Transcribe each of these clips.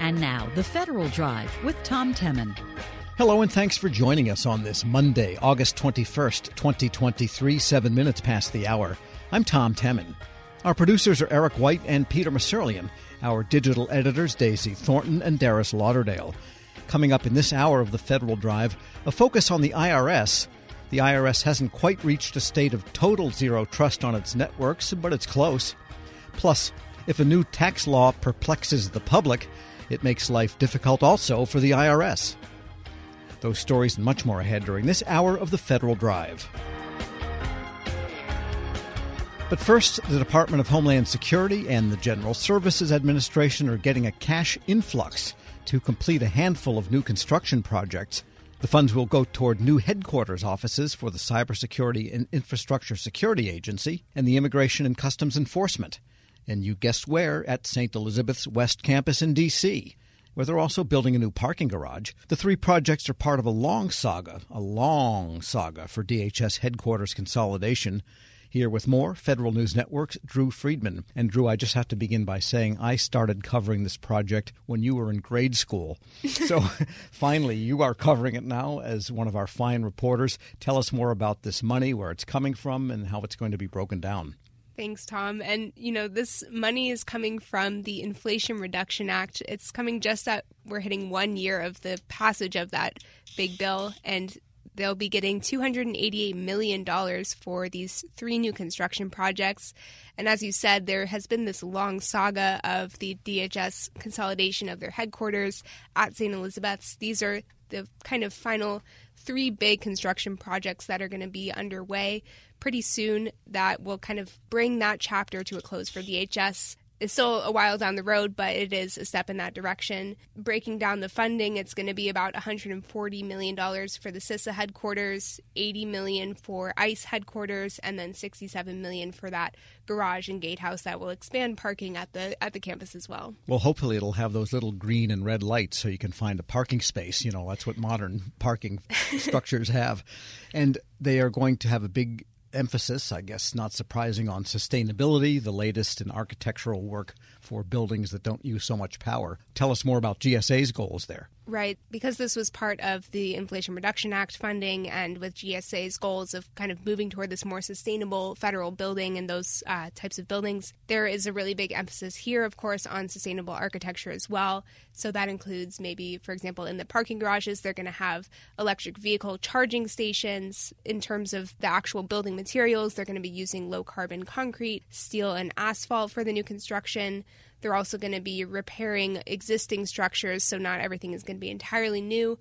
And now, the Federal Drive with Tom Temin. Hello, and thanks for joining us on this Monday, August 21st, 2023, seven minutes past the hour. I'm Tom Temin. Our producers are Eric White and Peter Musurlian. Our digital editors, Daisy Thornton and Darius Lauderdale. Coming up in this hour of the Federal Drive, a focus on the IRS. The IRS hasn't quite reached a state of total zero trust on its networks, but it's close. Plus, if a new tax law perplexes the public, it makes life difficult also for the IRS. Those stories and much more ahead during this hour of the Federal Drive. But first, the Department of Homeland Security and the General Services Administration are getting a cash influx to complete a handful of new construction projects. The funds will go toward new headquarters offices for the Cybersecurity and Infrastructure Security Agency and the Immigration and Customs Enforcement. And you guessed where? At St. Elizabeth's West Campus in D.C where they're also building a new parking garage. The three projects are part of a long saga, a long saga for DHS headquarters consolidation. Here with more, Federal News Network's Drew Friedman. And Drew, I just have to begin by saying I started covering this project when you were in grade school. So finally, you are covering it now as one of our fine reporters. Tell us more about this money, where it's coming from, and how it's going to be broken down. Thanks, Tom. And, you know, this money is coming from the Inflation Reduction Act. It's coming just at we're hitting one year of the passage of that big bill. And they'll be getting $288 million for these three new construction projects. And as you said, there has been this long saga of the DHS consolidation of their headquarters at St. Elizabeth's. These are the kind of final three big construction projects that are going to be underway pretty soon that will kind of bring that chapter to a close for DHS. It's still a while down the road, but it is a step in that direction. Breaking down the funding, it's going to be about $140 million for the CISA headquarters, 80 million for ICE headquarters, and then 67 million for that garage and gatehouse that will expand parking at the at the campus as well. Well, hopefully it'll have those little green and red lights so you can find a parking space. You know, that's what modern parking structures have. And they are going to have a big emphasis, I guess not surprising, on sustainability, the latest in architectural work for buildings that don't use so much power. Tell us more about GSA's goals there. Right, because this was part of the Inflation Reduction Act funding, and with GSA's goals of kind of moving toward this more sustainable federal building and those uh, types of buildings, there is a really big emphasis here, of course, on sustainable architecture as well. So that includes maybe, for example, in the parking garages, they're going to have electric vehicle charging stations. In terms of the actual building materials, they're going to be using low carbon concrete, steel, and asphalt for the new construction. They're also going to be repairing existing structures, so not everything is going to be entirely new.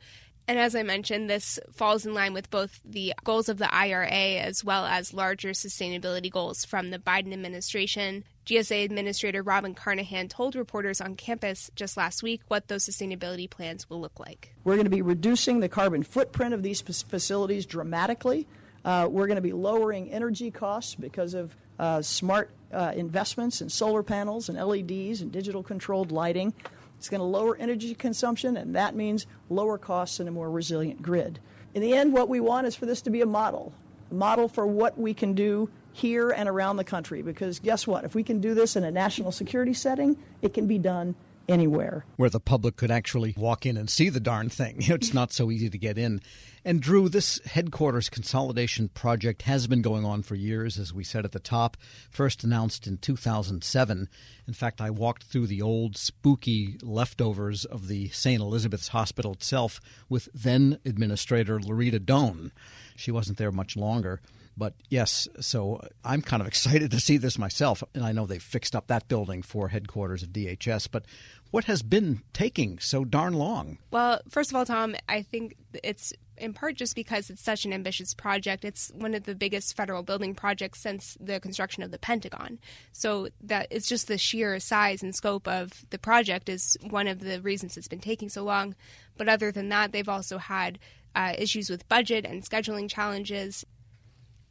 And as I mentioned, this falls in line with both the goals of the IRA as well as larger sustainability goals from the Biden administration. GSA Administrator Robin Carnahan told reporters on campus just last week what those sustainability plans will look like. We're going to be reducing the carbon footprint of these facilities dramatically. Uh, we're going to be lowering energy costs because of uh, smart uh, investments in solar panels and LEDs and digital controlled lighting. It's going to lower energy consumption, and that means lower costs and a more resilient grid. In the end, what we want is for this to be a model, a model for what we can do here and around the country. Because guess what? If we can do this in a national security setting, it can be done anywhere. Where the public could actually walk in and see the darn thing. It's not so easy to get in. And Drew, this headquarters consolidation project has been going on for years, as we said at the top, first announced in 2007. In fact, I walked through the old spooky leftovers of the St. Elizabeth's Hospital itself with then Administrator Lurita Doan. She wasn't there much longer. But yes, so I'm kind of excited to see this myself. And I know they've fixed up that building for headquarters of DHS. But what has been taking so darn long? Well, first of all, Tom, I think it's in part just because it's such an ambitious project. It's one of the biggest federal building projects since the construction of the Pentagon. So that it's just the sheer size and scope of the project is one of the reasons it's been taking so long. But other than that, they've also had uh, issues with budget and scheduling challenges.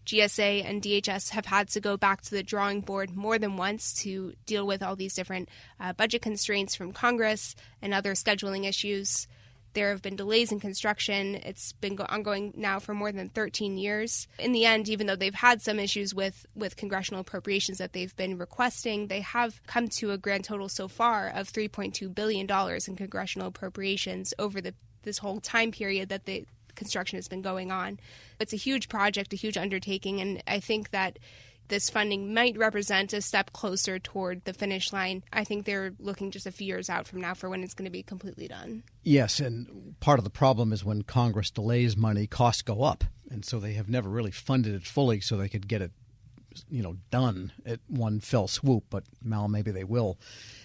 GSA and DHS have had to go back to the drawing board more than once to deal with all these different uh, budget constraints from Congress and other scheduling issues. There have been delays in construction. It's been go- ongoing now for more than 13 years. In the end, even though they've had some issues with, with congressional appropriations that they've been requesting, they have come to a grand total so far of $3.2 billion in congressional appropriations over the this whole time period that the construction has been going on. It's a huge project, a huge undertaking, and I think that this funding might represent a step closer toward the finish line. I think they're looking just a few years out from now for when it's going to be completely done. Yes, and part of the problem is when Congress delays money, costs go up. And so they have never really funded it fully so they could get it you know done at one fell swoop, but Mal, maybe they will.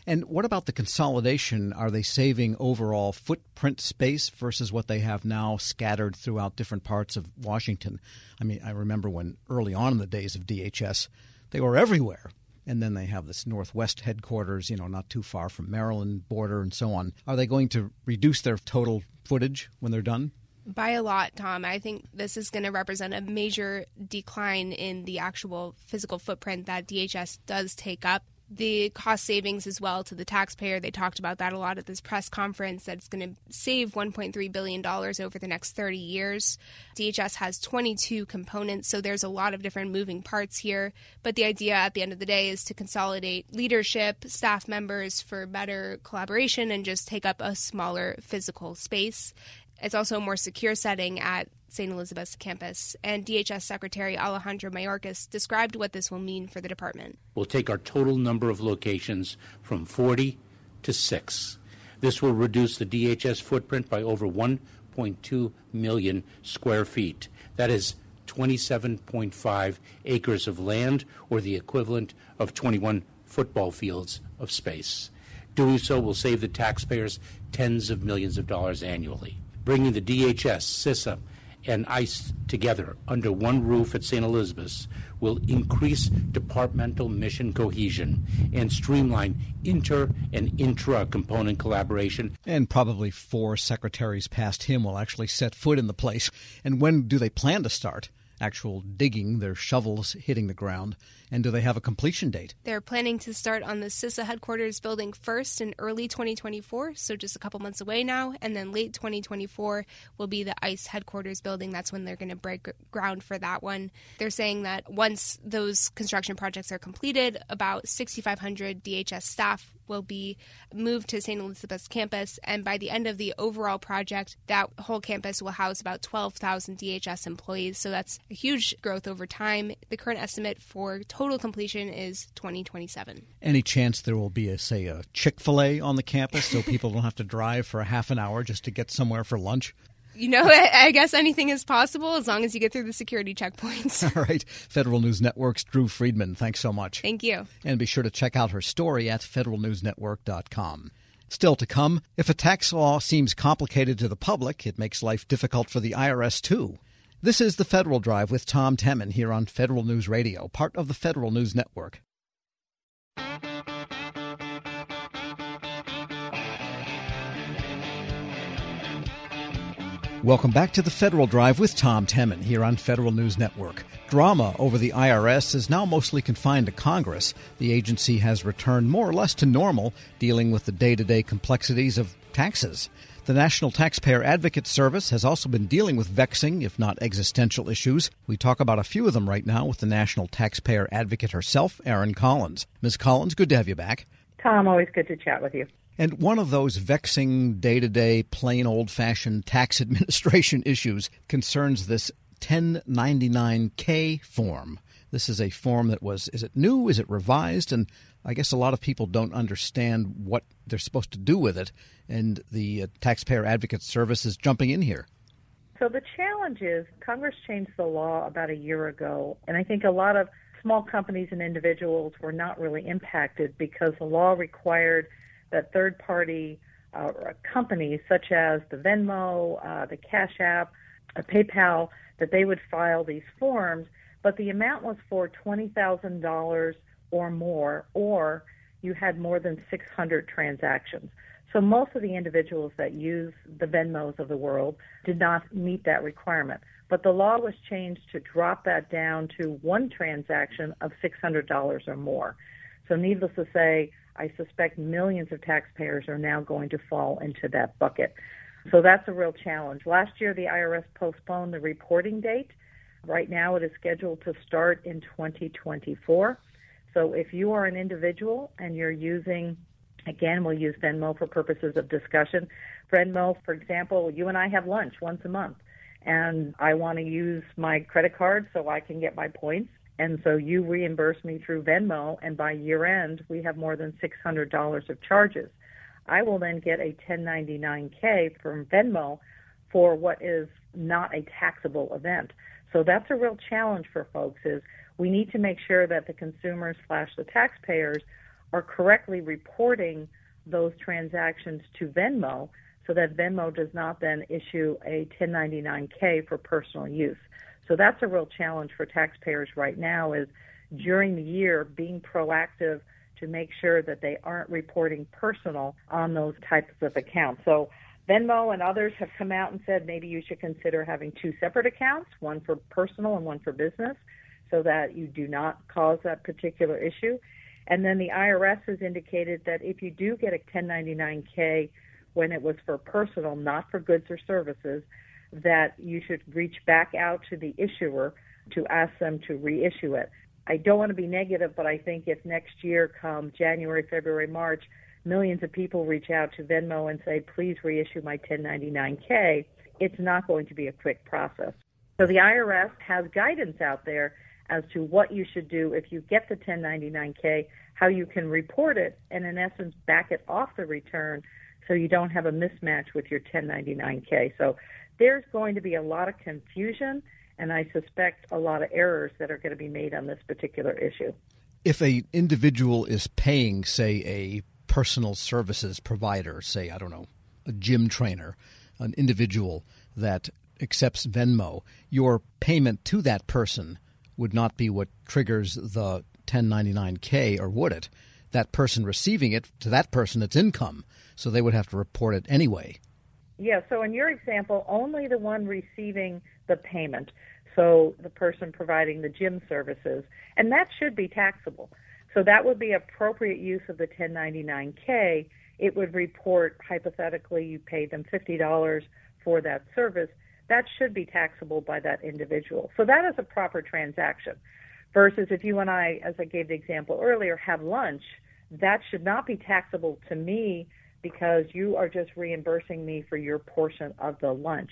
And what about the consolidation? Are they saving overall footprint space versus what they have now scattered throughout different parts of Washington? I mean, I remember when early on in the days of DHS, they were everywhere. And then they have this Northwest headquarters, you know, not too far from Maryland border and so on. Are they going to reduce their total footage when they're done? by a lot, Tom. I think this is going to represent a major decline in the actual physical footprint that DHS does take up. The cost savings as well to the taxpayer, they talked about that a lot at this press conference, that it's going to save $1.3 billion over the next 30 years. DHS has 22 components, so there's a lot of different moving parts here. But the idea at the end of the day is to consolidate leadership, staff members for better collaboration, and just take up a smaller physical space. It's also a more secure setting at St. Elizabeth's campus, and DHS Secretary Alejandro Mayorkas described what this will mean for the department. We'll take our total number of locations from 40 to 6. This will reduce the DHS footprint by over 1.2 million square feet. That is 27.5 acres of land, or the equivalent of 21 football fields of space. Doing so will save the taxpayers tens of millions of dollars annually bringing the DHS, CISA, and ICE together under one roof at St. Elizabeth's will increase departmental mission cohesion and streamline inter and intra component collaboration. And probably four secretaries past him will actually set foot in the place. And when do they plan to start? actual digging, their shovels hitting the ground? And do they have a completion date? They're planning to start on the CISA headquarters building first in early 2024, so just a couple months away now. And then late 2024 will be the ICE headquarters building. That's when they're going to break ground for that one. They're saying that once those construction projects are completed, about 6,500 DHS staff will be moved to St. Elizabeth's campus, and by the end of the overall project, that whole campus will house about 12,000 DHS employees. So that's a huge growth over time. The current estimate for total completion is 2027. Any chance there will be a say a Chick-fil-A on the campus so people don't have to drive for a half an hour just to get somewhere for lunch? you know, I guess anything is possible as long as you get through the security checkpoints. All right. Federal News Network's Drew Friedman, thanks so much. Thank you. And be sure to check out her story at federalnewsnetwork.com. Still to come, if a tax law seems complicated to the public, it makes life difficult for the IRS too. This is the Federal Drive with Tom Temin here on Federal News Radio, part of the Federal News Network. Welcome back to the Federal Drive with Tom Temin here on Federal News Network. Drama over the IRS is now mostly confined to Congress. The agency has returned more or less to normal, dealing with the day to day complexities of taxes. The National Taxpayer Advocate Service has also been dealing with vexing, if not existential, issues. We talk about a few of them right now with the National Taxpayer Advocate herself, Erin Collins. Ms. Collins, good to have you back. Tom, always good to chat with you. And one of those vexing, day to day, plain old fashioned tax administration issues concerns this 1099K form. This is a form that was, is it new? Is it revised? And I guess a lot of people don't understand what they're supposed to do with it. And the uh, Taxpayer Advocate Service is jumping in here. So the challenge is Congress changed the law about a year ago. And I think a lot of small companies and individuals were not really impacted because the law required that third party uh, companies such as the Venmo, uh, the Cash App, uh, PayPal, that they would file these forms, but the amount was for $20,000 or more, or you had more than 600 transactions. So most of the individuals that use the Venmos of the world did not meet that requirement. But the law was changed to drop that down to one transaction of $600 or more. So needless to say, I suspect millions of taxpayers are now going to fall into that bucket. So that's a real challenge. Last year, the IRS postponed the reporting date. Right now, it is scheduled to start in 2024. So if you are an individual and you're using, again, we'll use Venmo for purposes of discussion. Venmo, for example, you and I have lunch once a month, and I want to use my credit card so I can get my points. And so you reimburse me through Venmo, and by year end, we have more than $600 of charges. I will then get a 1099K from Venmo for what is not a taxable event. So that's a real challenge for folks is we need to make sure that the consumers slash the taxpayers are correctly reporting those transactions to Venmo so that Venmo does not then issue a 1099K for personal use. So that's a real challenge for taxpayers right now is during the year being proactive to make sure that they aren't reporting personal on those types of accounts. So Venmo and others have come out and said maybe you should consider having two separate accounts, one for personal and one for business, so that you do not cause that particular issue. And then the IRS has indicated that if you do get a 1099K when it was for personal, not for goods or services, that you should reach back out to the issuer to ask them to reissue it. I don't want to be negative, but I think if next year come January, February, March, millions of people reach out to Venmo and say, please reissue my 1099K, it's not going to be a quick process. So the IRS has guidance out there as to what you should do if you get the 1099K, how you can report it, and in essence, back it off the return so you don't have a mismatch with your 1099K. So there's going to be a lot of confusion and I suspect a lot of errors that are going to be made on this particular issue. If a individual is paying, say, a personal services provider, say, I don't know, a gym trainer, an individual that accepts Venmo, your payment to that person would not be what triggers the 1099K, or would it? That person receiving it, to that person, it's income, so they would have to report it anyway. Yeah, so in your example, only the one receiving the payment so the person providing the gym services, and that should be taxable. So that would be appropriate use of the 1099K. It would report hypothetically you paid them $50 for that service. That should be taxable by that individual. So that is a proper transaction. Versus if you and I, as I gave the example earlier, have lunch, that should not be taxable to me because you are just reimbursing me for your portion of the lunch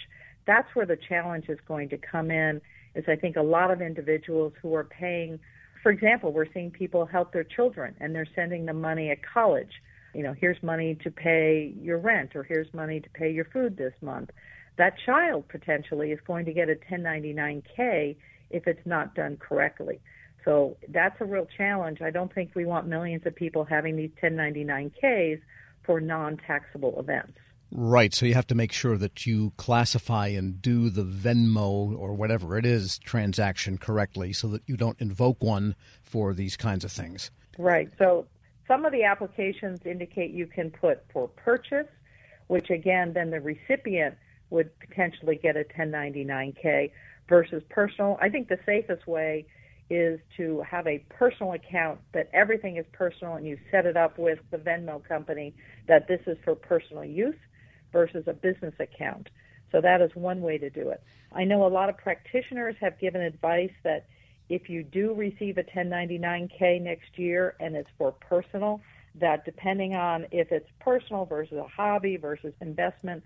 that's where the challenge is going to come in is I think a lot of individuals who are paying for example, we're seeing people help their children and they're sending them money at college. You know, here's money to pay your rent or here's money to pay your food this month. That child potentially is going to get a 1099K if it's not done correctly. So that's a real challenge. I don't think we want millions of people having these 1099Ks for non taxable events. Right. So you have to make sure that you classify and do the Venmo or whatever it is transaction correctly so that you don't invoke one for these kinds of things. Right. So some of the applications indicate you can put for purchase, which again, then the recipient would potentially get a 1099K versus personal. I think the safest way is to have a personal account that everything is personal and you set it up with the Venmo company that this is for personal use versus a business account. So that is one way to do it. I know a lot of practitioners have given advice that if you do receive a 1099K next year and it's for personal, that depending on if it's personal versus a hobby versus investment,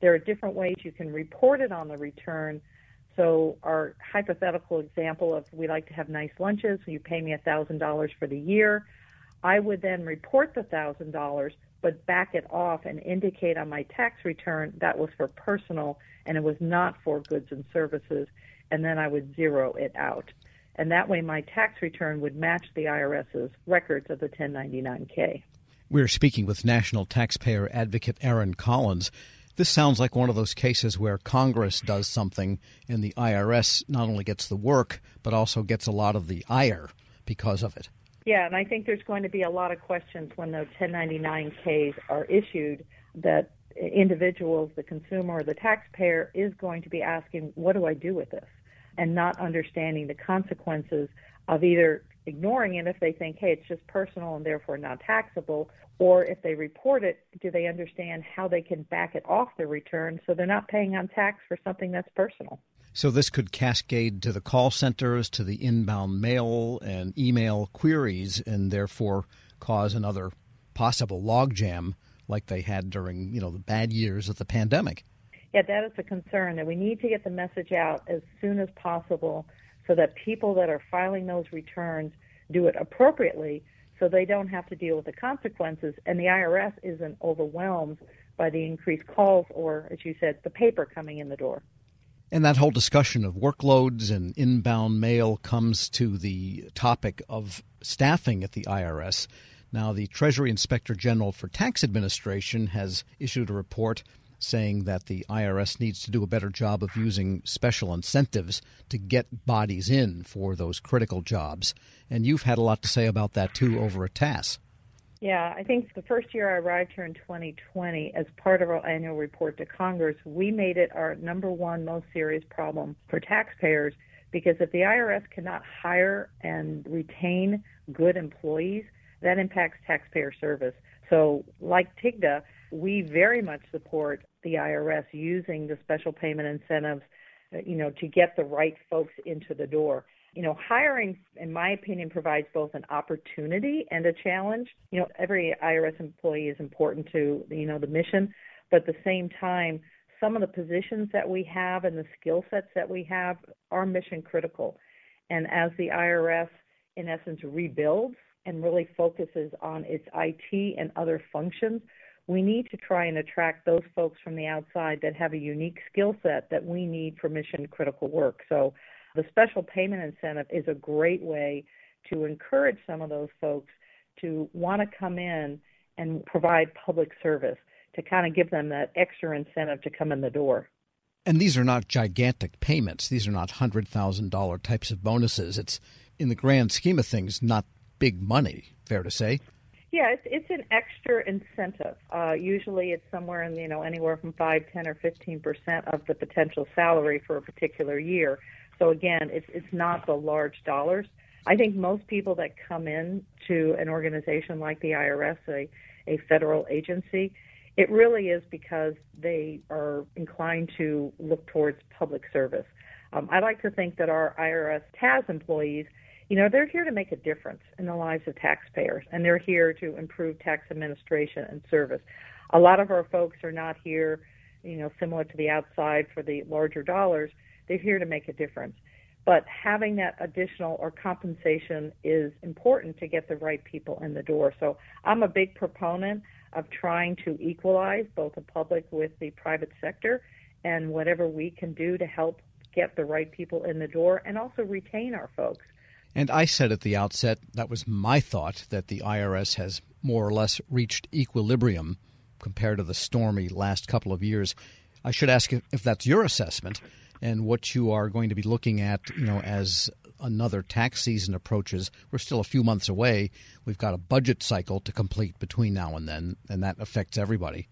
there are different ways you can report it on the return. So our hypothetical example of we like to have nice lunches, you pay me $1,000 for the year. I would then report the $1,000, but back it off and indicate on my tax return that was for personal and it was not for goods and services, and then I would zero it out. And that way my tax return would match the IRS's records of the 1099K. We're speaking with National Taxpayer Advocate Erin Collins. This sounds like one of those cases where Congress does something and the IRS not only gets the work, but also gets a lot of the ire because of it. Yeah, and I think there's going to be a lot of questions when those 1099Ks are issued that individuals, the consumer or the taxpayer, is going to be asking, what do I do with this? And not understanding the consequences of either ignoring it if they think, hey, it's just personal and therefore not taxable, Or if they report it, do they understand how they can back it off their return so they're not paying on tax for something that's personal? So this could cascade to the call centers, to the inbound mail and email queries, and therefore cause another possible logjam like they had during you know the bad years of the pandemic. Yeah, that is a concern that we need to get the message out as soon as possible so that people that are filing those returns do it appropriately so they don't have to deal with the consequences and the IRS isn't overwhelmed by the increased calls or as you said the paper coming in the door. And that whole discussion of workloads and inbound mail comes to the topic of staffing at the IRS. Now, the Treasury Inspector General for Tax Administration has issued a report saying that the IRS needs to do a better job of using special incentives to get bodies in for those critical jobs. And you've had a lot to say about that too over at TAS. Yeah, I think the first year I arrived here in 2020, as part of our annual report to Congress, we made it our number one most serious problem for taxpayers because if the IRS cannot hire and retain good employees, that impacts taxpayer service. So, like TIGTA, we very much support the IRS using the special payment incentives, you know, to get the right folks into the door. You know, hiring, in my opinion, provides both an opportunity and a challenge. You know, every IRS employee is important to, you know, the mission, but at the same time, some of the positions that we have and the skill sets that we have are mission critical. And as the IRS, in essence, rebuilds and really focuses on its IT and other functions, we need to try and attract those folks from the outside that have a unique skill set that we need for mission critical work. So the special payment incentive is a great way to encourage some of those folks to want to come in and provide public service to kind of give them that extra incentive to come in the door. And these are not gigantic payments. These are not $100,000 types of bonuses. It's, in the grand scheme of things, not big money, fair to say. Yeah, it's it's an extra incentive. Uh, usually, it's somewhere in you know anywhere from five, ten, or fifteen percent of the potential salary for a particular year. So again, it's it's not the large dollars. I think most people that come in to an organization like the IRS, a a federal agency, it really is because they are inclined to look towards public service. Um, I like to think that our IRS TAS employees you know, they're here to make a difference in the lives of taxpayers, and they're here to improve tax administration and service. A lot of our folks are not here, you know, similar to the outside for the larger dollars. They're here to make a difference. But having that additional or compensation is important to get the right people in the door. So I'm a big proponent of trying to equalize both the public with the private sector and whatever we can do to help get the right people in the door and also retain our folks. And I said at the outset, that was my thought, that the IRS has more or less reached equilibrium compared to the stormy last couple of years. I should ask if that's your assessment and what you are going to be looking at, you know, as another tax season approaches. We're still a few months away. We've got a budget cycle to complete between now and then, and that affects everybody.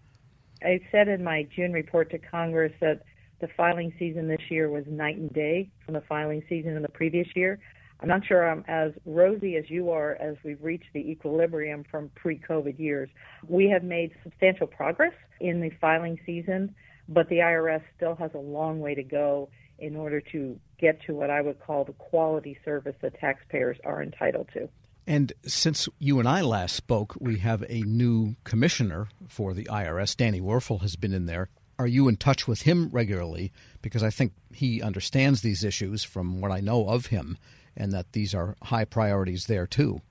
I said in my June report to Congress that the filing season this year was night and day from the filing season in the previous year. I'm not sure I'm as rosy as you are as we've reached the equilibrium from pre COVID years. We have made substantial progress in the filing season, but the IRS still has a long way to go in order to get to what I would call the quality service that taxpayers are entitled to. And since you and I last spoke, we have a new commissioner for the IRS. Danny Werfel has been in there. Are you in touch with him regularly? Because I think he understands these issues from what I know of him and that these are high priorities there too.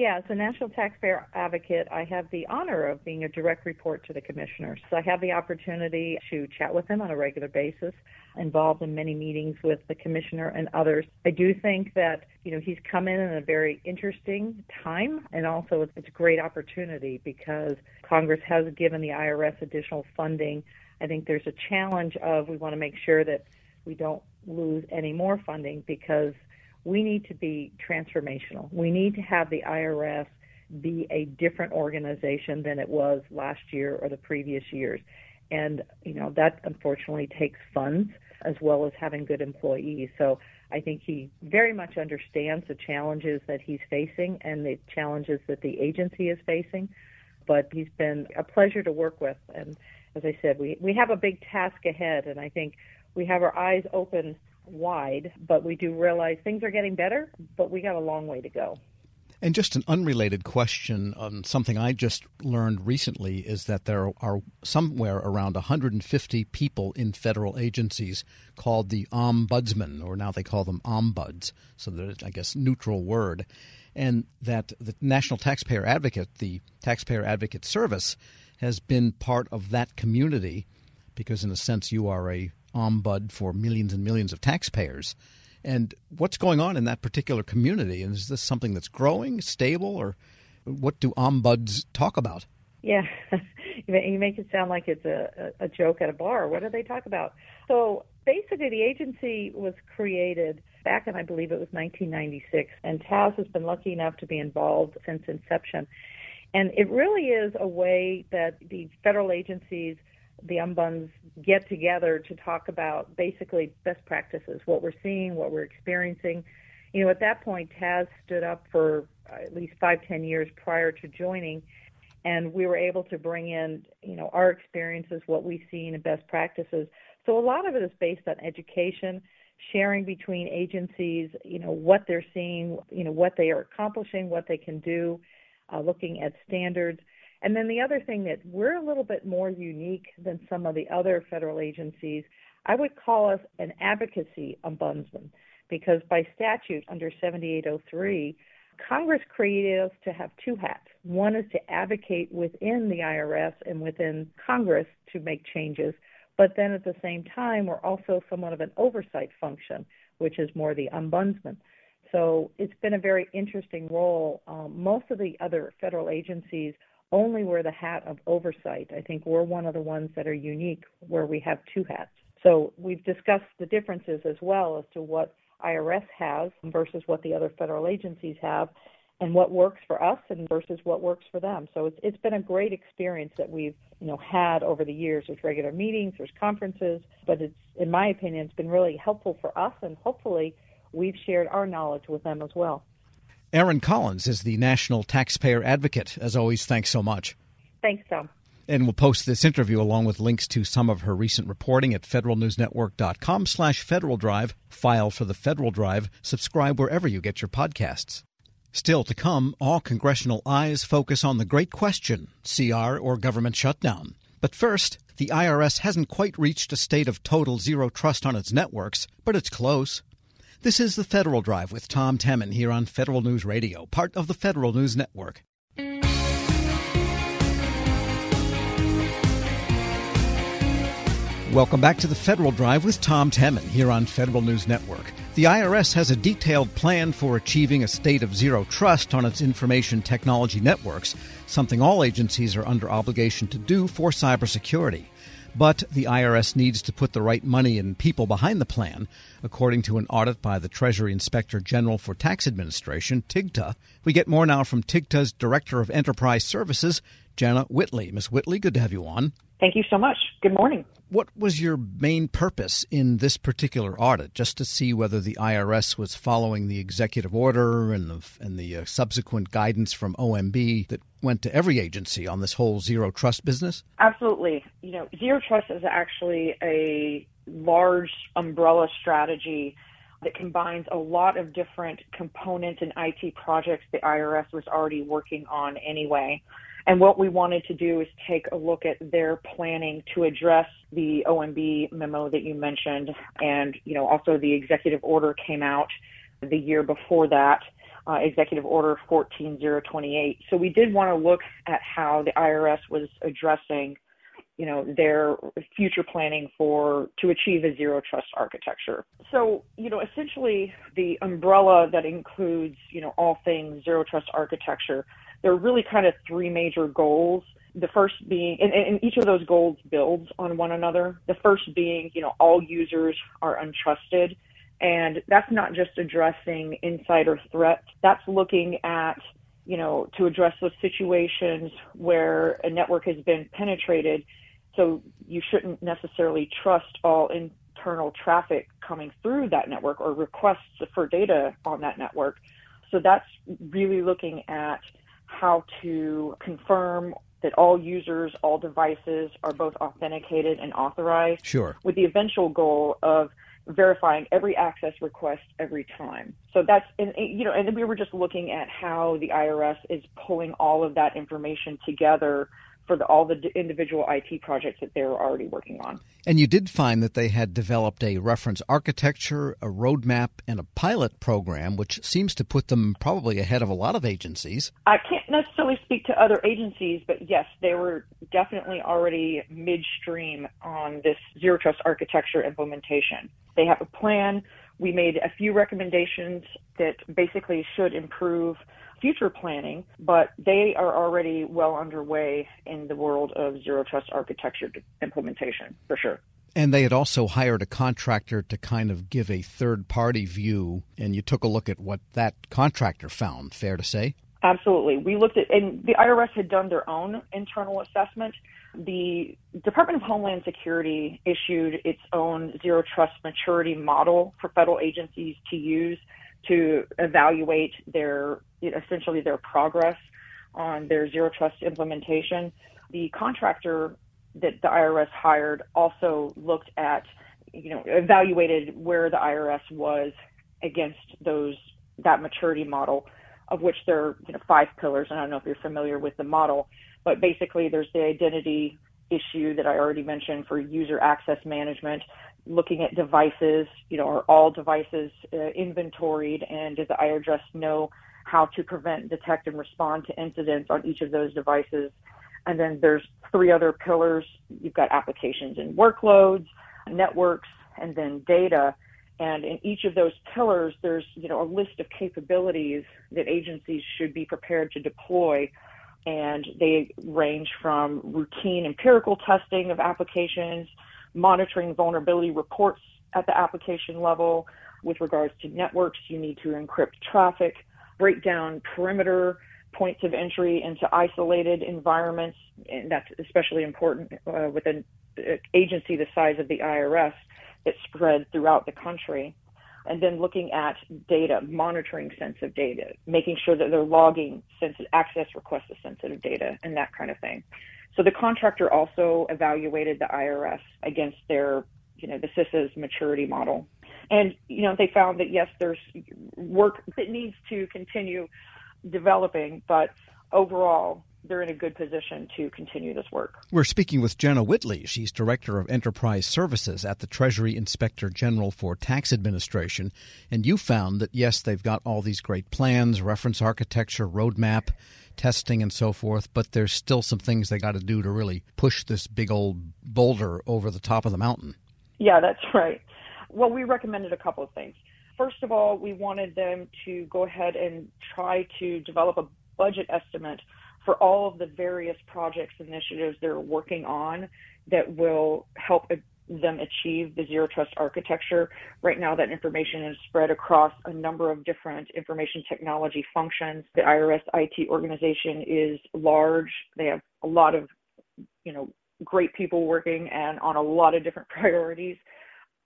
Yeah, as a national taxpayer advocate, I have the honor of being a direct report to the commissioners. So I have the opportunity to chat with them on a regular basis, involved in many meetings with the commissioner and others. I do think that, you know, he's come in in a very interesting time and also it's a great opportunity because Congress has given the IRS additional funding. I think there's a challenge of we want to make sure that we don't lose any more funding because we need to be transformational. We need to have the IRS be a different organization than it was last year or the previous years. And, you know, that unfortunately takes funds as well as having good employees. So I think he very much understands the challenges that he's facing and the challenges that the agency is facing. but he's been a pleasure to work with. And as I said, we, we have a big task ahead, and I think we have our eyes open wide, but we do realize things are getting better, but we got a long way to go. And just an unrelated question on something I just learned recently is that there are somewhere around 150 people in federal agencies called the ombudsman, or now they call them ombuds, so there's, I guess, neutral word. And that the National Taxpayer Advocate, the Taxpayer Advocate Service, has been part of that community because, in a sense, you are a Um, ombud for millions and millions of taxpayers. And what's going on in that particular community? And is this something that's growing, stable, or what do um ombuds talk about? Yeah, you make it sound like it's a, a joke at a bar. What do they talk about? So basically, the agency was created back in, I believe it was 1996, and TAS has been lucky enough to be involved since inception. And it really is a way that the federal agencies the ombuds get together to talk about basically best practices, what we're seeing, what we're experiencing. You know, at that point, TAS stood up for at least five, ten years prior to joining, and we were able to bring in, you know, our experiences, what we've seen, and best practices. So a lot of it is based on education, sharing between agencies, you know, what they're seeing, you know, what they are accomplishing, what they can do, uh, looking at standards. And then the other thing that we're a little bit more unique than some of the other federal agencies, I would call us an advocacy ombudsman because by statute under 7803, Congress created us to have two hats. One is to advocate within the IRS and within Congress to make changes, but then at the same time, we're also somewhat of an oversight function, which is more the ombudsman. So it's been a very interesting role. Um, most of the other federal agencies only wear the hat of oversight. I think we're one of the ones that are unique where we have two hats. So we've discussed the differences as well as to what IRS has versus what the other federal agencies have and what works for us and versus what works for them. So it's it's been a great experience that we've, you know, had over the years. There's regular meetings, there's conferences, but it's in my opinion it's been really helpful for us and hopefully we've shared our knowledge with them as well. Erin Collins is the National Taxpayer Advocate. As always, thanks so much. Thanks, Tom. And we'll post this interview along with links to some of her recent reporting at federalnewsnetwork.com slash Federal Drive. File for the Federal Drive. Subscribe wherever you get your podcasts. Still to come, all congressional eyes focus on the great question, CR or government shutdown. But first, the IRS hasn't quite reached a state of total zero trust on its networks, but it's close. This is the Federal Drive with Tom Temin here on Federal News Radio, part of the Federal News Network. Welcome back to the Federal Drive with Tom Temin here on Federal News Network. The IRS has a detailed plan for achieving a state of zero trust on its information technology networks, something all agencies are under obligation to do for cybersecurity. But the IRS needs to put the right money and people behind the plan, according to an audit by the Treasury Inspector General for Tax Administration, TIGTA. We get more now from TIGTA's Director of Enterprise Services, Jenna Whitley. Ms. Whitley, good to have you on. Thank you so much. Good morning. What was your main purpose in this particular audit? Just to see whether the IRS was following the executive order and the, and the uh, subsequent guidance from OMB that went to every agency on this whole zero trust business? Absolutely. You know, zero trust is actually a large umbrella strategy that combines a lot of different components and IT projects the IRS was already working on anyway. And what we wanted to do is take a look at their planning to address the OMB memo that you mentioned. And, you know, also the executive order came out the year before that, uh, Executive Order 14028. So we did want to look at how the IRS was addressing, you know, their future planning for to achieve a zero trust architecture. So, you know, essentially the umbrella that includes, you know, all things zero trust architecture there are really kind of three major goals. The first being, and, and each of those goals builds on one another. The first being, you know, all users are untrusted. And that's not just addressing insider threats. That's looking at, you know, to address those situations where a network has been penetrated. So you shouldn't necessarily trust all internal traffic coming through that network or requests for data on that network. So that's really looking at how to confirm that all users, all devices are both authenticated and authorized. Sure. With the eventual goal of verifying every access request every time. So that's and you know, and we were just looking at how the IRS is pulling all of that information together for the, all the individual IT projects that they were already working on. And you did find that they had developed a reference architecture, a roadmap, and a pilot program, which seems to put them probably ahead of a lot of agencies. I can't necessarily speak to other agencies, but yes, they were definitely already midstream on this zero trust architecture implementation. They have a plan. We made a few recommendations that basically should improve future planning, but they are already well underway in the world of zero trust architecture implementation for sure. And they had also hired a contractor to kind of give a third party view, and you took a look at what that contractor found, fair to say? Absolutely. We looked at, and the IRS had done their own internal assessment. The Department of Homeland Security issued its own zero trust maturity model for federal agencies to use to evaluate their essentially their progress on their zero trust implementation. The contractor that the IRS hired also looked at, you know, evaluated where the IRS was against those that maturity model, of which there are you know, five pillars. And I don't know if you're familiar with the model, but basically there's the identity issue that I already mentioned for user access management looking at devices, you know, are all devices uh, inventoried and does the IRS know how to prevent, detect, and respond to incidents on each of those devices? And then there's three other pillars. You've got applications and workloads, networks, and then data. And in each of those pillars, there's, you know, a list of capabilities that agencies should be prepared to deploy. And they range from routine empirical testing of applications monitoring vulnerability reports at the application level. With regards to networks, you need to encrypt traffic, break down perimeter points of entry into isolated environments, and that's especially important uh, with an agency the size of the IRS that's spread throughout the country. And then looking at data, monitoring sensitive data, making sure that they're logging sensitive access requests of sensitive data, and that kind of thing. So the contractor also evaluated the IRS against their, you know, the CISA's maturity model. And, you know, they found that yes, there's work that needs to continue developing, but overall, they're in a good position to continue this work. We're speaking with Jenna Whitley. She's Director of Enterprise Services at the Treasury Inspector General for Tax Administration. And you found that, yes, they've got all these great plans, reference architecture, roadmap, testing and so forth, but there's still some things they got to do to really push this big old boulder over the top of the mountain. Yeah, that's right. Well, we recommended a couple of things. First of all, we wanted them to go ahead and try to develop a budget estimate for all of the various projects initiatives they're working on that will help them achieve the zero trust architecture. Right now, that information is spread across a number of different information technology functions. The IRS IT organization is large. They have a lot of, you know, great people working and on a lot of different priorities.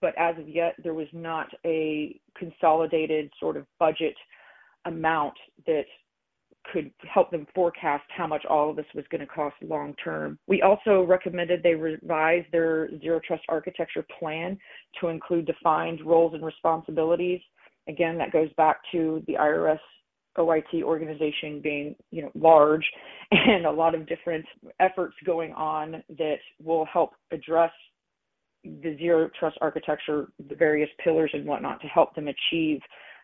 But as of yet, there was not a consolidated sort of budget amount that could help them forecast how much all of this was going to cost long term. We also recommended they revise their zero trust architecture plan to include defined roles and responsibilities. Again, that goes back to the IRS OIT organization being, you know, large and a lot of different efforts going on that will help address the zero trust architecture, the various pillars and whatnot to help them achieve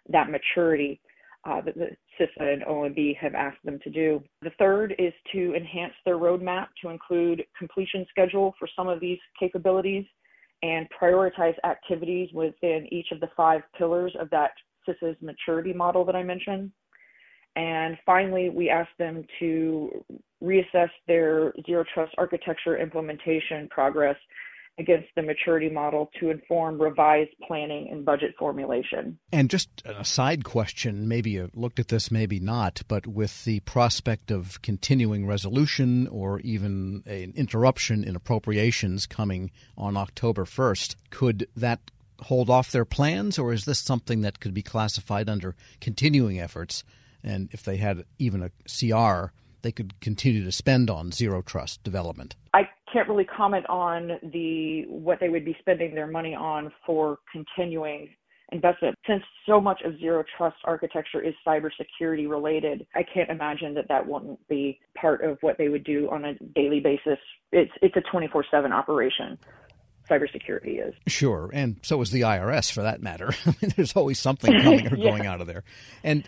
that maturity uh, that the CISA and OMB have asked them to do. The third is to enhance their roadmap to include completion schedule for some of these capabilities and prioritize activities within each of the five pillars of that CISA's maturity model that I mentioned. And finally, we asked them to reassess their zero trust architecture implementation progress against the maturity model to inform revised planning and budget formulation. And just a side question, maybe you looked at this, maybe not, but with the prospect of continuing resolution or even an interruption in appropriations coming on October 1st, could that hold off their plans, or is this something that could be classified under continuing efforts? And if they had even a CR, they could continue to spend on zero trust development. I can't really comment on the what they would be spending their money on for continuing investment. Since so much of zero trust architecture is cybersecurity related, I can't imagine that that wouldn't be part of what they would do on a daily basis. It's it's a 24/7 operation. Cybersecurity is sure, and so is the IRS for that matter. There's always something coming or yeah. going out of there, and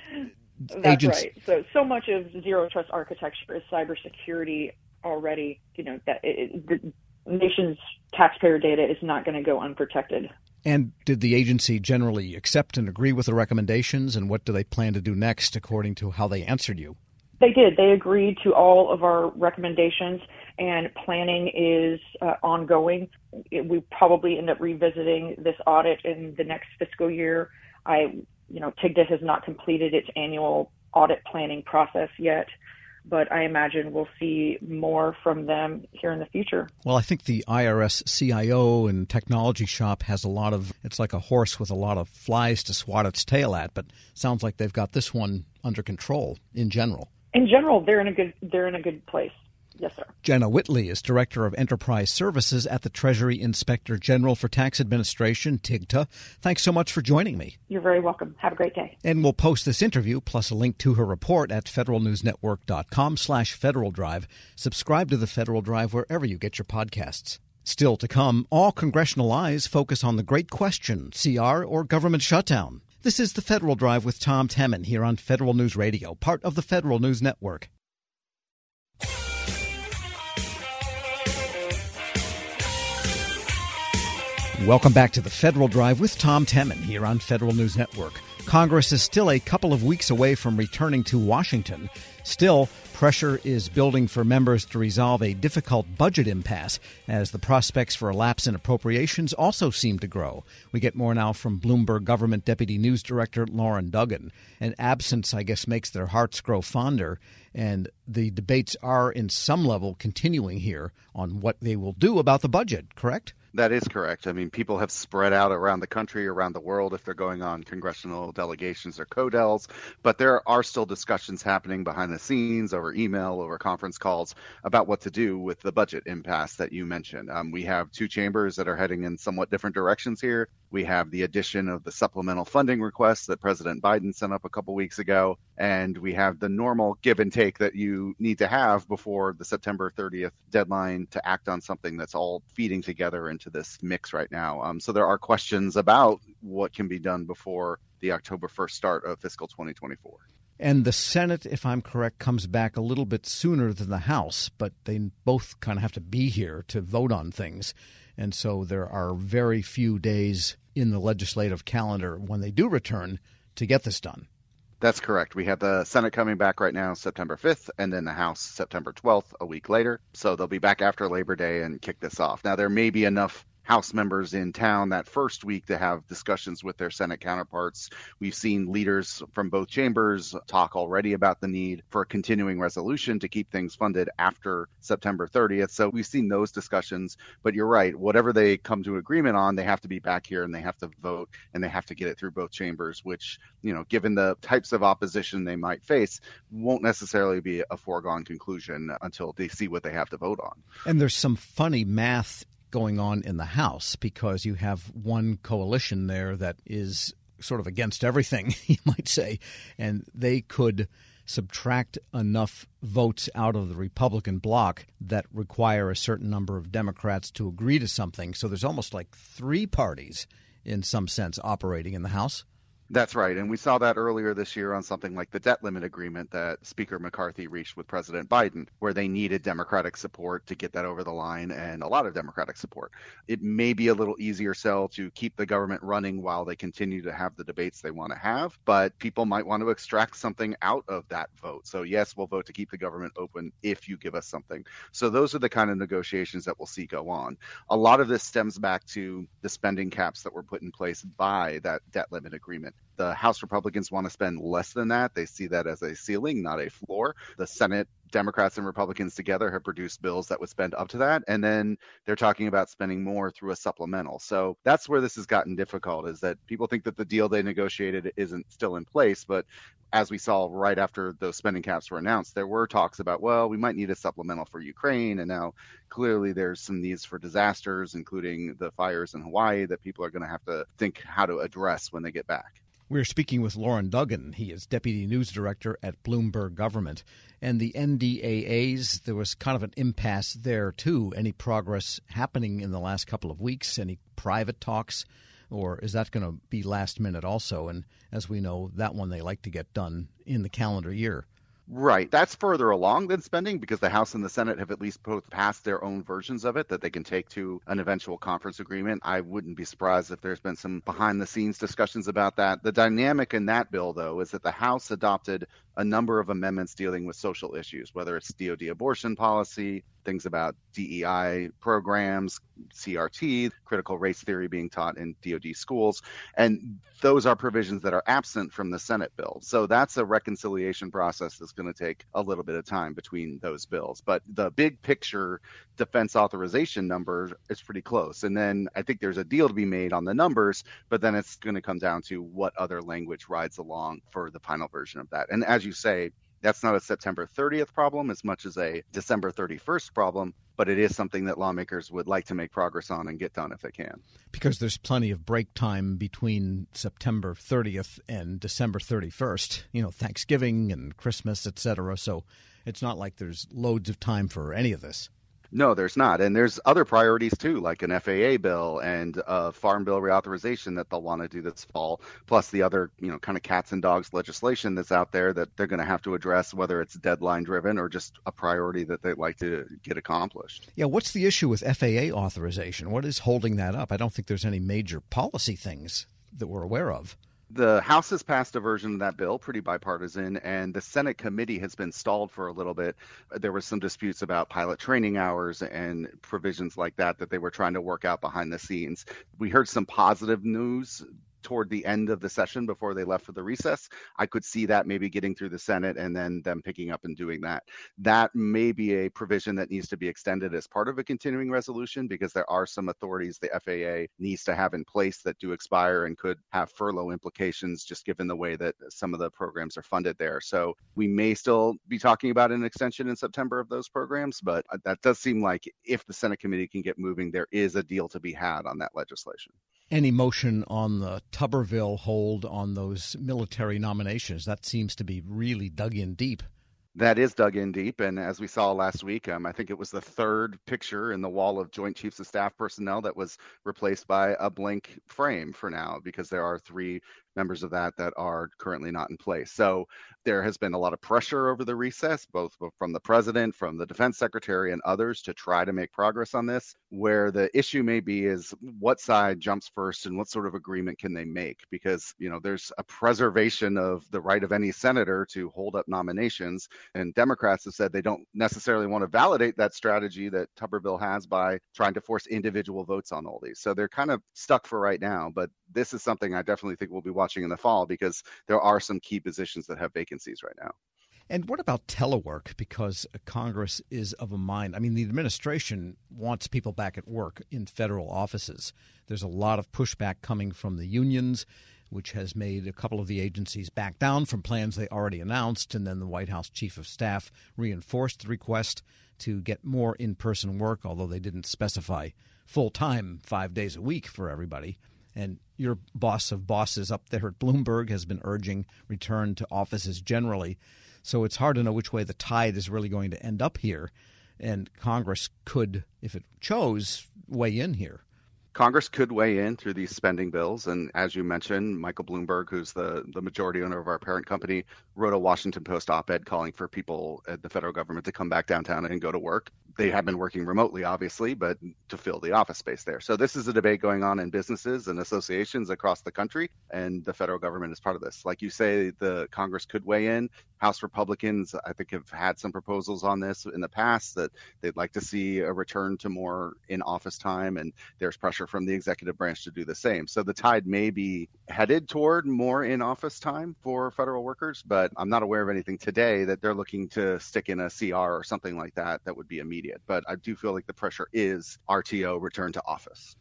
that's agents... right. So so much of zero trust architecture is cybersecurity already. You know that it, the nation's taxpayer data is not going to go unprotected. And did the agency generally accept and agree with the recommendations? And what do they plan to do next, according to how they answered you? They did. They agreed to all of our recommendations, and planning is uh, ongoing. It, we probably end up revisiting this audit in the next fiscal year. I, you know, TIGTA has not completed its annual audit planning process yet but I imagine we'll see more from them here in the future. Well, I think the IRS CIO and technology shop has a lot of, it's like a horse with a lot of flies to swat its tail at, but sounds like they've got this one under control in general. In general, they're in a good, they're in a good place. Yes, sir. Jenna Whitley is Director of Enterprise Services at the Treasury Inspector General for Tax Administration, TIGTA. Thanks so much for joining me. You're very welcome. Have a great day. And we'll post this interview plus a link to her report at federalnewsnetwork.com slash Federal Drive. Subscribe to the Federal Drive wherever you get your podcasts. Still to come, all congressional eyes focus on the great question, CR or government shutdown. This is the Federal Drive with Tom Temin here on Federal News Radio, part of the Federal News Network. Welcome back to the Federal Drive with Tom Temin here on Federal News Network. Congress is still a couple of weeks away from returning to Washington. Still, pressure is building for members to resolve a difficult budget impasse as the prospects for a lapse in appropriations also seem to grow. We get more now from Bloomberg Government Deputy News Director Loren Duggan. And absence, I guess, makes their hearts grow fonder. And the debates are, in some level, continuing here on what they will do about the budget, correct? That is correct. I mean, people have spread out around the country, around the world, if they're going on congressional delegations or CODELs. But there are still discussions happening behind the scenes over email, over conference calls about what to do with the budget impasse that you mentioned. Um, we have two chambers that are heading in somewhat different directions here. We have the addition of the supplemental funding request that President Biden sent up a couple weeks ago. And we have the normal give and take that you need to have before the September 30th deadline to act on something that's all feeding together into this mix right now. Um, so there are questions about what can be done before the October 1st start of fiscal 2024. And the Senate, if I'm correct, comes back a little bit sooner than the House, but they both kind of have to be here to vote on things. And so there are very few days in the legislative calendar when they do return to get this done. That's correct. We have the Senate coming back right now, September 5th, and then the House September 12th, a week later. So they'll be back after Labor Day and kick this off. Now, there may be enough House members in town that first week to have discussions with their Senate counterparts. We've seen leaders from both chambers talk already about the need for a continuing resolution to keep things funded after September 30th. So we've seen those discussions. But you're right, whatever they come to agreement on, they have to be back here and they have to vote and they have to get it through both chambers, which, you know, given the types of opposition they might face, won't necessarily be a foregone conclusion until they see what they have to vote on. And there's some funny math going on in the House because you have one coalition there that is sort of against everything, you might say, and they could subtract enough votes out of the Republican bloc that require a certain number of Democrats to agree to something. So there's almost like three parties, in some sense, operating in the House. That's right. And we saw that earlier this year on something like the debt limit agreement that Speaker McCarthy reached with President Biden, where they needed Democratic support to get that over the line and a lot of Democratic support. It may be a little easier sell to keep the government running while they continue to have the debates they want to have, but people might want to extract something out of that vote. So, yes, we'll vote to keep the government open if you give us something. So, those are the kind of negotiations that we'll see go on. A lot of this stems back to the spending caps that were put in place by that debt limit agreement. The House Republicans want to spend less than that. They see that as a ceiling, not a floor. The Senate Democrats and Republicans together have produced bills that would spend up to that. And then they're talking about spending more through a supplemental. So that's where this has gotten difficult is that people think that the deal they negotiated isn't still in place. But as we saw right after those spending caps were announced, there were talks about, well, we might need a supplemental for Ukraine. And now clearly there's some needs for disasters, including the fires in Hawaii, that people are going to have to think how to address when they get back. We're speaking with Loren Duggan. He is Deputy News Director at Bloomberg Government. And the NDAAs, there was kind of an impasse there, too. Any progress happening in the last couple of weeks? Any private talks? or is that going to be last minute also? And as we know, that one they like to get done in the calendar year. Right. That's further along than spending because the House and the Senate have at least both passed their own versions of it that they can take to an eventual conference agreement. I wouldn't be surprised if there's been some behind the scenes discussions about that. The dynamic in that bill, though, is that the House adopted a number of amendments dealing with social issues, whether it's DoD abortion policy, things about DEI programs, CRT, critical race theory being taught in DoD schools. And those are provisions that are absent from the Senate bill. So that's a reconciliation process that's going to take a little bit of time between those bills. But the big picture defense authorization number is pretty close. And then I think there's a deal to be made on the numbers, but then it's going to come down to what other language rides along for the final version of that. And as you say, that's not a September 30th problem as much as a December 31st problem, but it is something that lawmakers would like to make progress on and get done if they can. Because there's plenty of break time between September 30th and December 31st, you know, Thanksgiving and Christmas, etc. So it's not like there's loads of time for any of this. No, there's not. And there's other priorities too, like an FAA bill and a farm bill reauthorization that they'll want to do this fall, plus the other, you know, kind of cats and dogs legislation that's out there that they're going to have to address, whether it's deadline driven or just a priority that they'd like to get accomplished. Yeah, what's the issue with FAA authorization? What is holding that up? I don't think there's any major policy things that we're aware of the House has passed a version of that bill, pretty bipartisan, and the Senate committee has been stalled for a little bit. There was some disputes about pilot training hours and provisions like that that they were trying to work out behind the scenes. We heard some positive news toward the end of the session before they left for the recess. I could see that maybe getting through the Senate and then them picking up and doing that. That may be a provision that needs to be extended as part of a continuing resolution because there are some authorities the FAA needs to have in place that do expire and could have furlough implications just given the way that some of the programs are funded there. So we may still be talking about an extension in September of those programs, but that does seem like if the Senate committee can get moving, there is a deal to be had on that legislation any motion on the Tuberville hold on those military nominations. That seems to be really dug in deep. That is dug in deep. And as we saw last week, um, I think it was the third picture in the wall of Joint Chiefs of Staff personnel that was replaced by a blank frame for now because there are three members of that that are currently not in place. So there has been a lot of pressure over the recess, both from the president, from the defense secretary, and others to try to make progress on this. Where the issue may be is what side jumps first and what sort of agreement can they make? Because, you know, there's a preservation of the right of any senator to hold up nominations. And Democrats have said they don't necessarily want to validate that strategy that Tuberville has by trying to force individual votes on all these. So they're kind of stuck for right now. But this is something I definitely think we'll be watching in the fall because there are some key positions that have vacancies right now. And what about telework? Because Congress is of a mind. I mean, the administration wants people back at work in federal offices. There's a lot of pushback coming from the unions, which has made a couple of the agencies back down from plans they already announced. And then the White House Chief of Staff reinforced the request to get more in person work, although they didn't specify full time, five days a week for everybody. And your boss of bosses up there at Bloomberg has been urging return to offices generally. So it's hard to know which way the tide is really going to end up here. And Congress could, if it chose, weigh in here. Congress could weigh in through these spending bills. And as you mentioned, Michael Bloomberg, who's the, the majority owner of our parent company, wrote a Washington Post op ed calling for people at the federal government to come back downtown and go to work. They have been working remotely, obviously, but to fill the office space there. So this is a debate going on in businesses and associations across the country, and the federal government is part of this. Like you say, the Congress could weigh in. House Republicans, I think, have had some proposals on this in the past that they'd like to see a return to more in office time, and there's pressure from the executive branch to do the same. So the tide may be headed toward more in office time for federal workers, but but I'm not aware of anything today that they're looking to stick in a CR or something like that that would be immediate. But I do feel like the pressure is RTO return to office.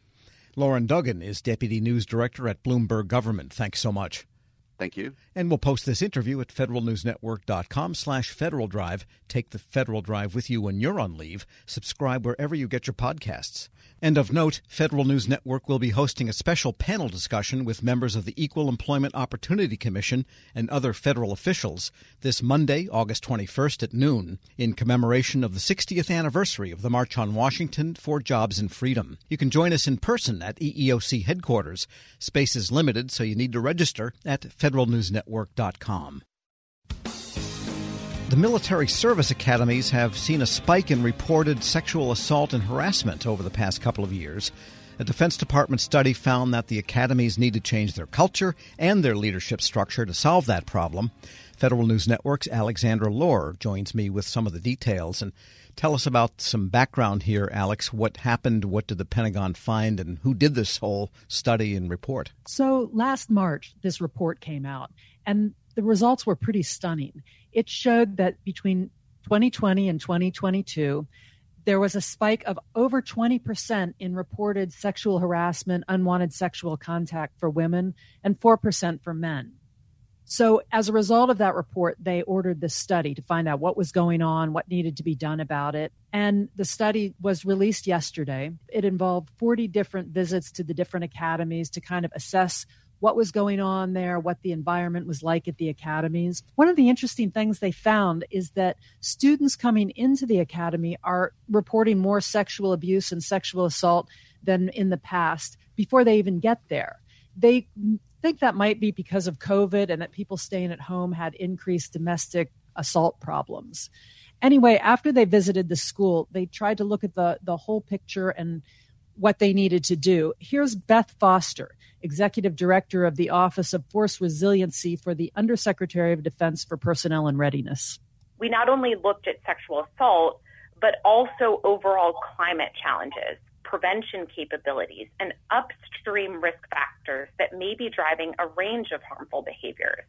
Loren Duggan is Deputy News Director at Bloomberg Government. Thanks so much. Thank you. And we'll post this interview at federalnewsnetwork.com slash Federal Drive. Take the Federal Drive with you when you're on leave. Subscribe wherever you get your podcasts. And of note, Federal News Network will be hosting a special panel discussion with members of the Equal Employment Opportunity Commission and other federal officials this Monday, August 21st at noon, in commemoration of the 60th anniversary of the March on Washington for Jobs and Freedom. You can join us in person at EEOC headquarters. Space is limited, so you need to register at federalnewsnetwork.com. The military service academies have seen a spike in reported sexual assault and harassment over the past couple of years. A Defense Department study found that the academies need to change their culture and their leadership structure to solve that problem. Federal News Network's Alexandra Lohr joins me with some of the details. And tell us about some background here, Alex. What happened? What did the Pentagon find? And who did this whole study and report? So last March, this report came out, and the results were pretty stunning it showed that between 2020 and 2022, there was a spike of over 20% in reported sexual harassment, unwanted sexual contact for women, and 4% for men. So, as a result of that report, they ordered this study to find out what was going on, what needed to be done about it. And the study was released yesterday. It involved 40 different visits to the different academies to kind of assess what was going on there, what the environment was like at the academies. One of the interesting things they found is that students coming into the academy are reporting more sexual abuse and sexual assault than in the past before they even get there. They think that might be because of COVID and that people staying at home had increased domestic assault problems. Anyway, after they visited the school, they tried to look at the, the whole picture and what they needed to do. Here's Beth Foster, Executive Director of the Office of Force Resiliency for the Undersecretary of Defense for Personnel and Readiness. We not only looked at sexual assault, but also overall climate challenges, prevention capabilities, and upstream risk factors that may be driving a range of harmful behaviors,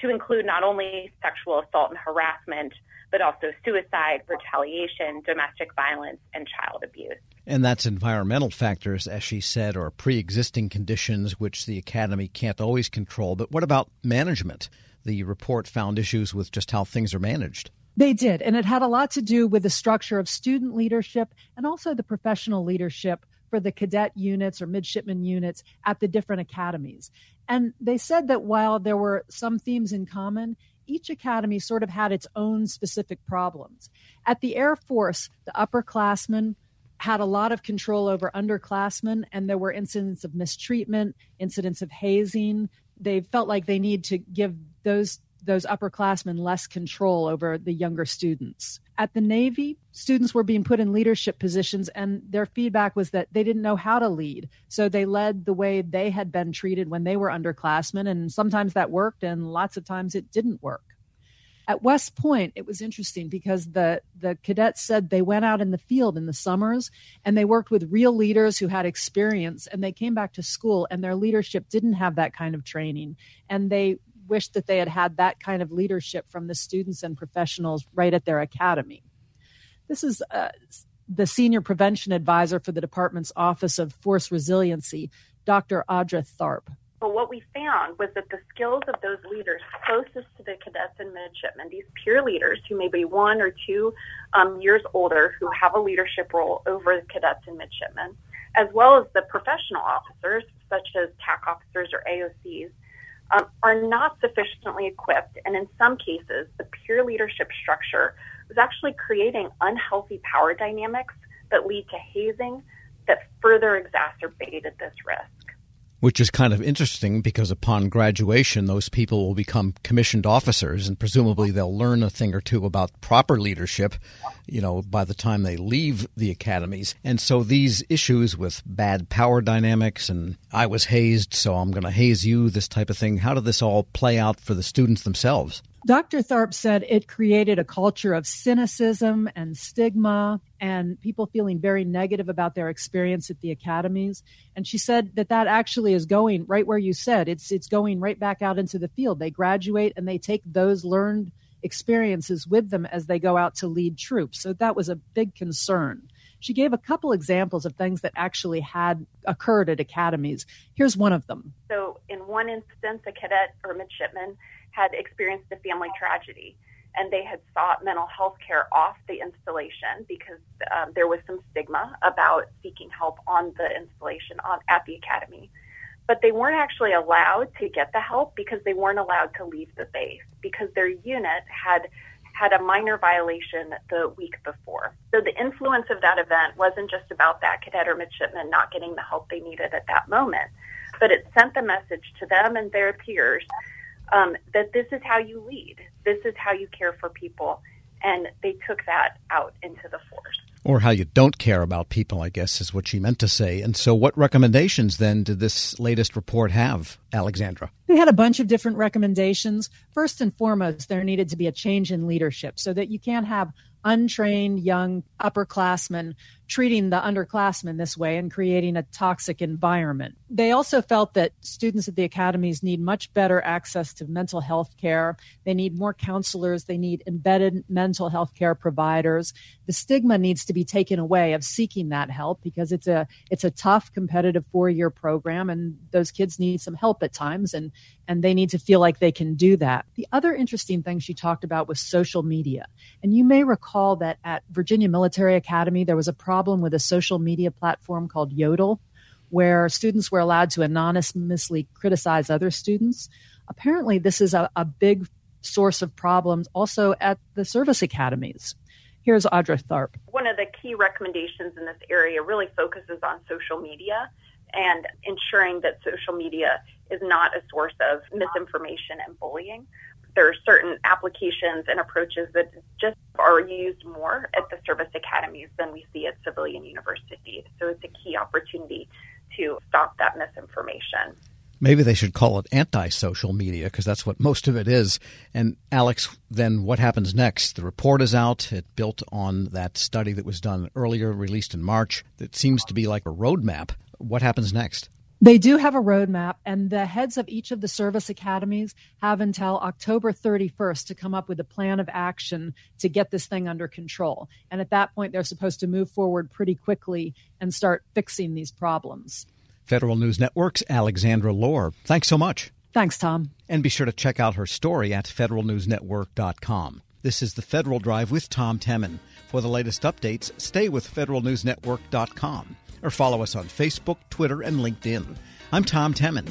to include not only sexual assault and harassment, but also suicide, retaliation, domestic violence, and child abuse. And that's environmental factors, as she said, or pre existing conditions which the Academy can't always control. But what about management? The report found issues with just how things are managed. They did. And it had a lot to do with the structure of student leadership and also the professional leadership for the cadet units or midshipman units at the different academies. And they said that while there were some themes in common, each academy sort of had its own specific problems. At the Air Force, the upperclassmen had a lot of control over underclassmen, and there were incidents of mistreatment, incidents of hazing. They felt like they need to give those those upperclassmen less control over the younger students. At the Navy, students were being put in leadership positions, and their feedback was that they didn't know how to lead. So they led the way they had been treated when they were underclassmen, and sometimes that worked, and lots of times it didn't work. At West Point, it was interesting because the, the cadets said they went out in the field in the summers and they worked with real leaders who had experience, and they came back to school, and their leadership didn't have that kind of training. And they wished that they had had that kind of leadership from the students and professionals right at their academy. This is uh, the senior prevention advisor for the department's Office of Force Resiliency, Dr. Andra Tharp. But what we found was that the skills of those leaders closest to the cadets and midshipmen, these peer leaders who may be one or two um, years older, who have a leadership role over the cadets and midshipmen, as well as the professional officers, such as TAC officers or AOCs, um, are not sufficiently equipped, and in some cases, the peer leadership structure is actually creating unhealthy power dynamics that lead to hazing that further exacerbated this risk which is kind of interesting because upon graduation, those people will become commissioned officers and presumably they'll learn a thing or two about proper leadership, you know, by the time they leave the academies. And so these issues with bad power dynamics and I was hazed, so I'm going to haze you, this type of thing, how did this all play out for the students themselves? Dr. Tharp said it created a culture of cynicism and stigma and people feeling very negative about their experience at the academies. And she said that that actually is going right where you said it's it's going right back out into the field. They graduate and they take those learned experiences with them as they go out to lead troops. So that was a big concern. She gave a couple examples of things that actually had occurred at academies. Here's one of them. So, in one instance, a cadet or midshipman had experienced a family tragedy and they had sought mental health care off the installation because um, there was some stigma about seeking help on the installation on, at the academy. But they weren't actually allowed to get the help because they weren't allowed to leave the base because their unit had had a minor violation the week before. So the influence of that event wasn't just about that cadet or midshipman not getting the help they needed at that moment, but it sent the message to them and their peers um, that this is how you lead, this is how you care for people, and they took that out into the force or how you don't care about people, I guess is what she meant to say. And so, what recommendations then did this latest report have, Alexandra? They had a bunch of different recommendations. First and foremost, there needed to be a change in leadership so that you can't have untrained young upperclassmen treating the underclassmen this way and creating a toxic environment. They also felt that students at the academies need much better access to mental health care. They need more counselors. They need embedded mental health care providers. The stigma needs to be taken away of seeking that help because it's a it's a tough competitive four-year program and those kids need some help at times and and they need to feel like they can do that. The other interesting thing she talked about was social media. And you may recall that at Virginia Military Academy there was a problem with a social media platform called Jodel where students were allowed to anonymously criticize other students. Apparently this is a, a big source of problems also at the service academies. Here's Andra Tharp. One of the key recommendations in this area really focuses on social media and ensuring that social media is not a source of misinformation and bullying. There are certain applications and approaches that just are used more at the service academies than we see at civilian universities. So it's a key opportunity to stop that misinformation. Maybe they should call it anti social media because that's what most of it is. And Alex, then what happens next? The report is out. It built on that study that was done earlier, released in March, that seems to be like a roadmap. What happens next? They do have a roadmap, and the heads of each of the service academies have until October 31st to come up with a plan of action to get this thing under control. And at that point, they're supposed to move forward pretty quickly and start fixing these problems. Federal News Network's Alexandra Lohr. Thanks so much. Thanks, Tom. And be sure to check out her story at federalnewsnetwork.com. This is the Federal Drive with Tom Temin. For the latest updates, stay with federalnewsnetwork.com or follow us on Facebook, Twitter, and LinkedIn. I'm Tom Temin.